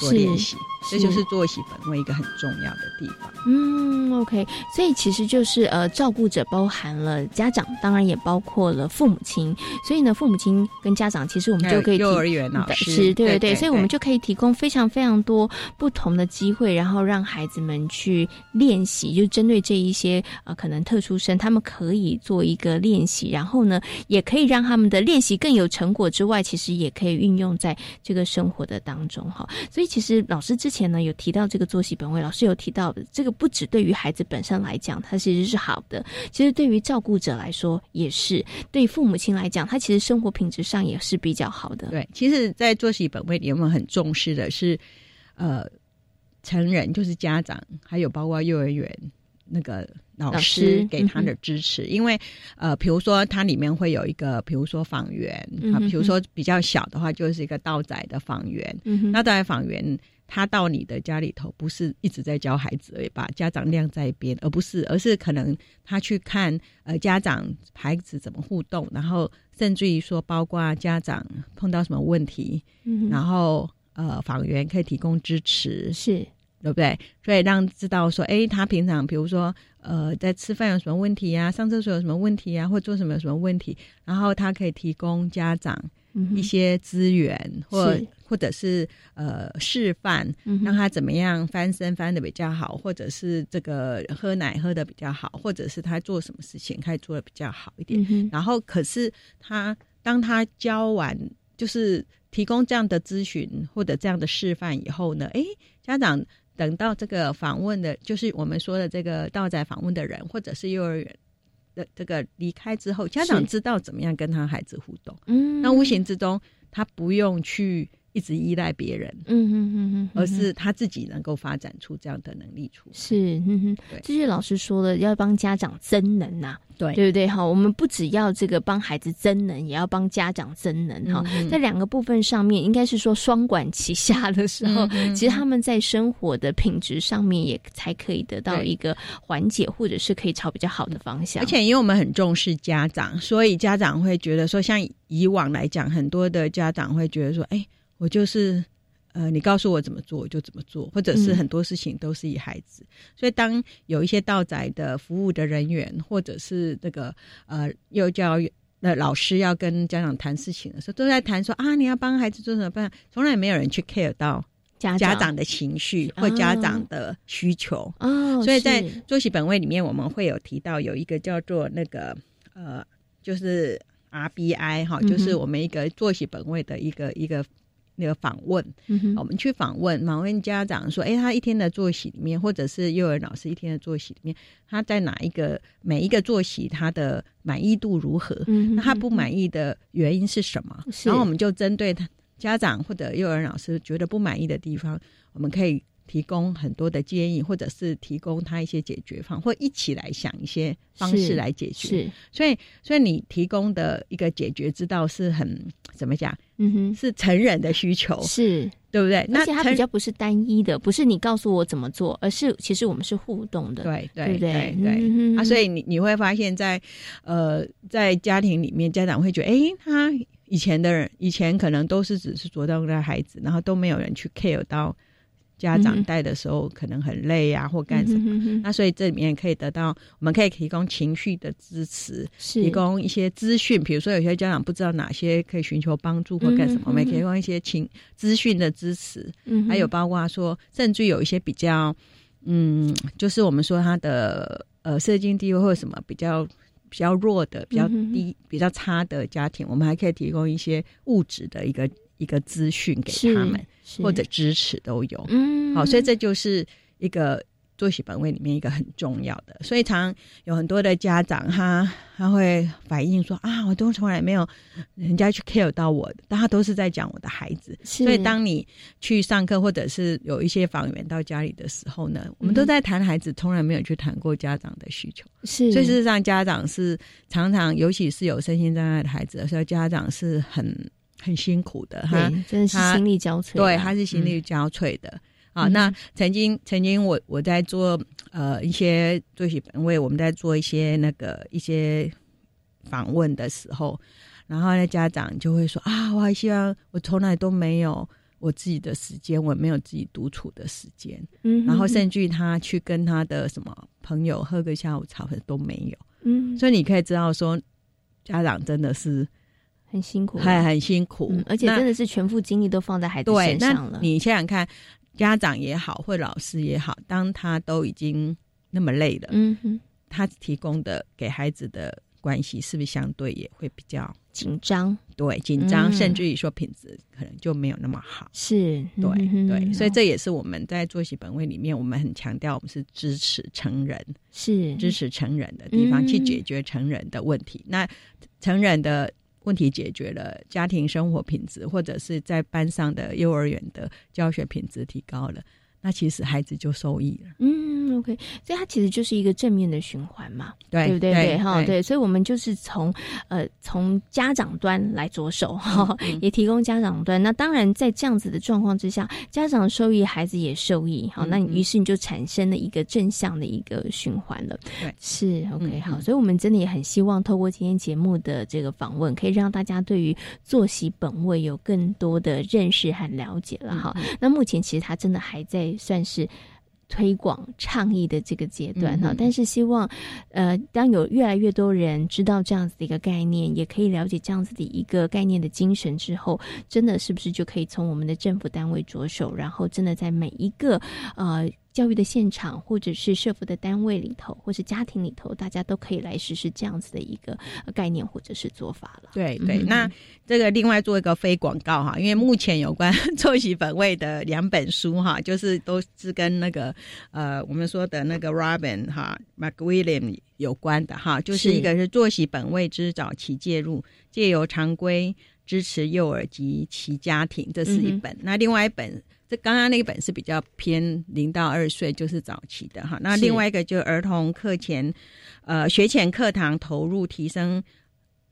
做练习，这就是作息本位一个很重要的地方。嗯，OK，所以其实就是呃，照顾者包含了家长，当然也包括了父母亲。所以呢，父母亲跟家长，其实我们就可以幼儿园老师，对对对，所以我们就可以提供非常非常多不同的机会，然后让孩子们去练习，就针对这一些呃可能特殊生，他们可以做一个练习，然后呢，也可以让他们的练习更有成果之外，其实也可以运用在这个生活的当中哈。所以其实老师之前呢有提到这个作息本位，老师有提到这个不只对于孩子本身来讲，它其实是好的，其实对于照顾者来说也是，对父母亲来讲，他其实生活品质上也是比较好的。对，其实，在作息本位里，我们很重视的是，呃，成人就是家长，还有包括幼儿园那个老师给他的支持，因为呃，比如说它里面会有一个，比如说访员啊，比如说比较小的话，就是一个道仔的访员，那道仔访员。他到你的家里头，不是一直在教孩子而已，把家长晾在一边，而不是，而是可能他去看呃家长孩子怎么互动，然后甚至于说，包括家长碰到什么问题，然后呃访员可以提供支持，是对不对？所以让知道说，哎，他平常比如说呃在吃饭有什么问题呀，上厕所有什么问题呀，或做什么有什么问题，然后他可以提供家长一些资源或。或者是呃示范，让他怎么样翻身翻的比较好，或者是这个喝奶喝的比较好，或者是他做什么事情可以做的比较好一点。然后，可是他当他教完，就是提供这样的咨询或者这样的示范以后呢，哎，家长等到这个访问的，就是我们说的这个到在访问的人，或者是幼儿园的这个离开之后，家长知道怎么样跟他孩子互动。嗯，那无形之中，他不用去。一直依赖别人，嗯嗯嗯嗯，而是他自己能够发展出这样的能力出。是，嗯哼，这是老师说的，要帮家长增能呐，对对不对？哈，我们不只要这个帮孩子增能，也要帮家长增能哈。在两个部分上面，应该是说双管齐下的时候，其实他们在生活的品质上面也才可以得到一个缓解，或者是可以朝比较好的方向。而且，因为我们很重视家长，所以家长会觉得说，像以往来讲，很多的家长会觉得说，哎。我就是，呃，你告诉我怎么做，我就怎么做，或者是很多事情都是以孩子。所以，当有一些道宅的服务的人员，或者是这个呃幼教的老师要跟家长谈事情的时候，都在谈说啊，你要帮孩子做什么办？从来没有人去 care 到家家长的情绪或家长的需求。哦，所以在作息本位里面，我们会有提到有一个叫做那个呃，就是 RBI 哈，就是我们一个作息本位的一个一个。那个访问，我们去访问，访问家长说：“哎，他一天的作息里面，或者是幼儿老师一天的作息里面，他在哪一个每一个作息，他的满意度如何？那他不满意的原因是什么？然后我们就针对他家长或者幼儿老师觉得不满意的地方，我们可以。”提供很多的建议，或者是提供他一些解决方，或一起来想一些方式来解决。是，所以，所以你提供的一个解决之道是很怎么讲？嗯哼，是成人的需求，是对不对？而且它比较不是单一的，不是你告诉我怎么做，而是其实我们是互动的。对对对对啊！所以你你会发现在呃，在家庭里面，家长会觉得，哎，他以前的人以前可能都是只是着重在孩子，然后都没有人去 care 到。家长带的时候可能很累啊，或干什么？那所以这里面可以得到，我们可以提供情绪的支持，提供一些资讯。比如说，有些家长不知道哪些可以寻求帮助或干什么，我们可以提供一些情资讯的支持。还有包括说，甚至有一些比较，嗯，就是我们说他的呃社经地位或者什么比较比较弱的、比较低、比较差的家庭，我们还可以提供一些物质的一个。一个资讯给他们，或者支持都有。嗯，好，所以这就是一个作息本位里面一个很重要的。所以常有很多的家长，他他会反映说啊，我都从来没有人家去 care 到我，大家都是在讲我的孩子。所以当你去上课，或者是有一些访员到家里的时候呢，我们都在谈孩子，从来没有去谈过家长的需求。是，所以事实上，家长是常常，尤其是有身心障碍的孩子，所以家长是很。很辛苦的，哈，真的是心力交瘁。对，他是心力交瘁的啊。那曾经，曾经我我在做呃一些作息本位，我们在做一些那个一些访问的时候，然后呢家长就会说啊，我还希望我从来都没有我自己的时间，我没有自己独处的时间。嗯，然后甚至他去跟他的什么朋友喝个下午茶，都没有。嗯，所以你可以知道说，家长真的是。很辛苦，很很辛苦，而且真的是全副精力都放在孩子身上了。你想想看，家长也好，或老师也好，当他都已经那么累了，嗯哼，他提供的给孩子的关系是不是相对也会比较紧张？对，紧张，甚至于说品质可能就没有那么好。是，对对，所以这也是我们在作息本位里面，我们很强调，我们是支持成人，是支持成人的地方去解决成人的问题。那成人的。问题解决了，家庭生活品质或者是在班上的幼儿园的教学品质提高了，那其实孩子就受益了。嗯，OK，所以它其实就是一个正面的循环嘛，对对不对？对哈，对对，所以我们就是从呃从家长端来着手哈，嗯也提供家长端。那当然在这样子的状况之下，家长受益，孩子也受益。好，那你嗯于是你就产生了一个正向的一个循环了。对，是 OK 嗯好，所以我们真的也很希望透过今天节目的这个访问，可以让大家对于作息本位有更多的认识和了解了哈。那目前其实他真的还在算是。推广倡议的这个阶段哈，但是希望，呃，当有越来越多人知道这样子的一个概念，也可以了解这样子的一个概念的精神之后，真的是不是就可以从我们的政府单位着手，然后真的在每一个呃教育的现场，或者是社服的单位里头，或是家庭里头，大家都可以来实施这样子的一个概念或者是做法了。对对，嗯那这个另外做一个非广告哈，因为目前有关 作息本位的两本书哈，就是都是跟那个呃我们说的那个 Robin 哈 McWilliam 有关的哈，就是是一个是作息本位之早期介入，借由常规支持幼儿及其家庭，这是一本。那另外一本。这刚刚那一本是比较偏零到二岁，就是早期的哈。那另外一个就是儿童课前，呃，学前课堂投入提升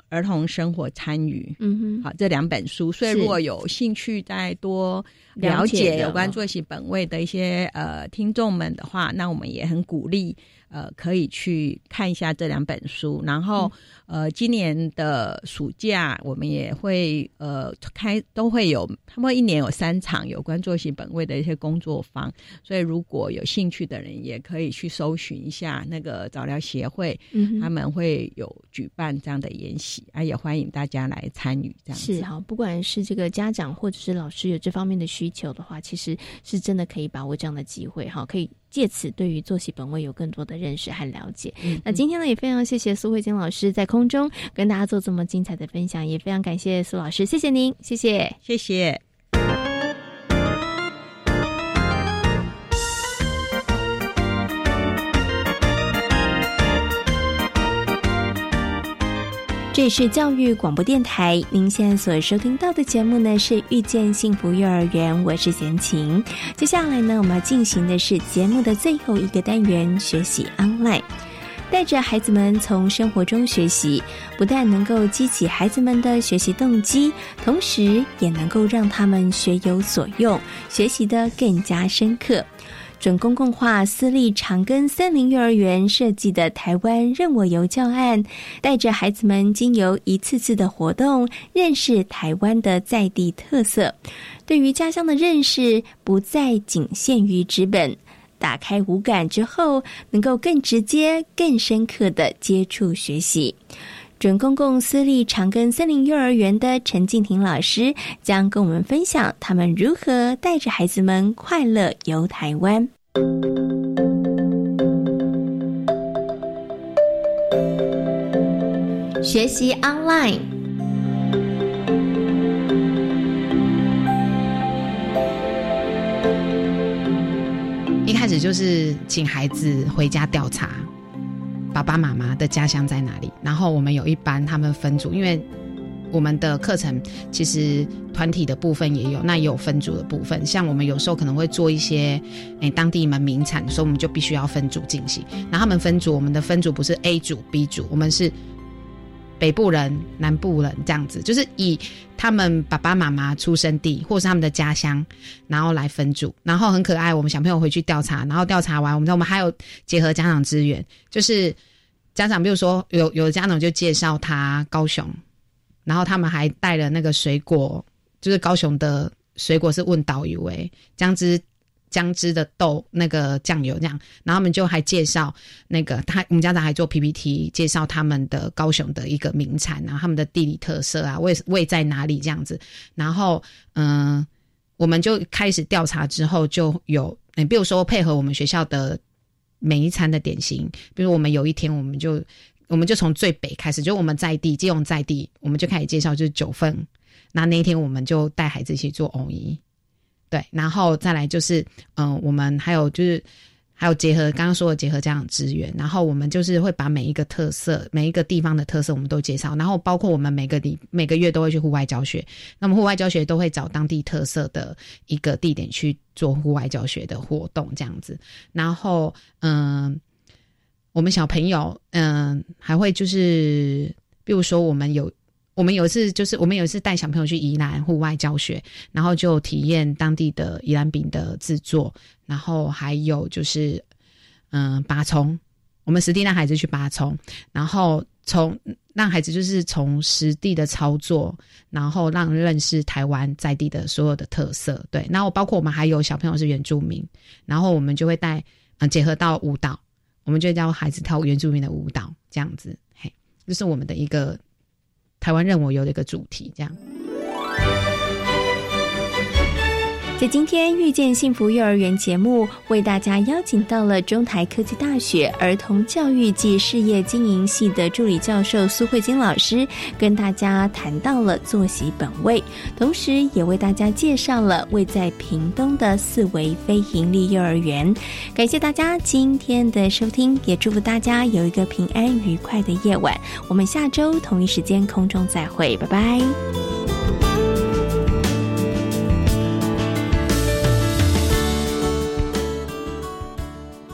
儿童生活参与。嗯哼，好，这两本书，所以如果有兴趣再多了解有关作息本位的一些呃听众们的话，那我们也很鼓励呃可以去看一下这两本书。然后、呃，今年的暑假我们也会呃开都会有，他们一年有三场有关作息本位的一些工作坊，所以如果有兴趣的人也可以去搜寻一下那个早疗协会，嗯他们会有举办这样的研习，啊，也欢迎大家来参与这样子。是好，不管是这个家长或者是老师有这方面的需求的话，其实是真的可以把握这样的机会哈，可以借此对于作息本位有更多的认识和了解。嗯那今天呢，也非常谢谢苏慧晶老师在空中跟大家做这么精彩的分享，也非常感谢苏老师，谢谢您，谢谢，谢谢。这里是教育广播电台，您现在所收听到的节目呢是《遇见幸福幼儿园》，我是贤琴。接下来呢，我们要进行的是节目的最后一个单元——学习 online。带着孩子们从生活中学习，不但能够激起孩子们的学习动机，同时也能够让他们学有所用，学习的更加深刻。准公共化私立长庚森林幼儿园设计的台湾任我游教案，带着孩子们经由一次次的活动，认识台湾的在地特色，对于家乡的认识不再仅限于纸本。打开五感之后，能够更直接、更深刻的接触学习。准公共私立长庚森林幼儿园的陈静婷老师将跟我们分享他们如何带着孩子们快乐游台湾。学习 online。一开始就是请孩子回家调查爸爸妈妈的家乡在哪里，然后我们有一班他们分组，因为我们的课程其实团体的部分也有，那也有分组的部分。像我们有时候可能会做一些诶当地门名产，所以我们就必须要分组进行。然后他们分组，我们的分组不是 A 组、B 组，我们是北部人、南部人这样子，就是以他们爸爸妈妈出生地或是他们的家乡，然后来分组，然后很可爱。我们小朋友回去调查，然后调查完，我们我们还有结合家长资源，就是家长，比如说有有的家长就介绍他高雄，然后他们还带了那个水果，就是高雄的水果是问导游诶，姜汁。姜汁的豆那个酱油这样，然后他们就还介绍那个他我们家长还做 PPT 介绍他们的高雄的一个名产，然后他们的地理特色啊，位位在哪里这样子，然后嗯、我们就开始调查之后就有，你，比如说配合我们学校的每一餐的点心，比如我们有一天我们就我们就从最北开始，就我们在地借用在地，我们就开始介绍就是九份，那那一天我们就带孩子去做藕衣。对，然后再来就是，嗯、我们还有就是还有结合刚刚说的结合家长资源，然后我们就是会把每一个特色、每一个地方的特色我们都介绍，然后包括我们每个地每个月都会去户外教学，那么户外教学都会找当地特色的一个地点去做户外教学的活动这样子，然后嗯，我们小朋友嗯还会就是，比如说我们有。我们有一次，就是我们有一次带小朋友去宜兰户外教学，然后就体验当地的宜兰饼的制作，然后还有就是，嗯，拔葱。我们实地让孩子去拔葱，然后从让孩子就是从实地的操作，然后让认识台湾在地的所有的特色。对，然后包括我们还有小朋友是原住民，然后我们就会带嗯结合到舞蹈，我们就教孩子跳原住民的舞蹈，这样子，嘿，这是我们的一个。台湾任我游的一个主题，这样。在今天遇见幸福幼儿园节目，为大家邀请到了中台科技大学儿童教育暨事业经营系的助理教授苏慧金老师，跟大家谈到了作息本位，同时也为大家介绍了位在屏东的四维非营利幼儿园。感谢大家今天的收听，也祝福大家有一个平安愉快的夜晚。我们下周同一时间空中再会，拜拜。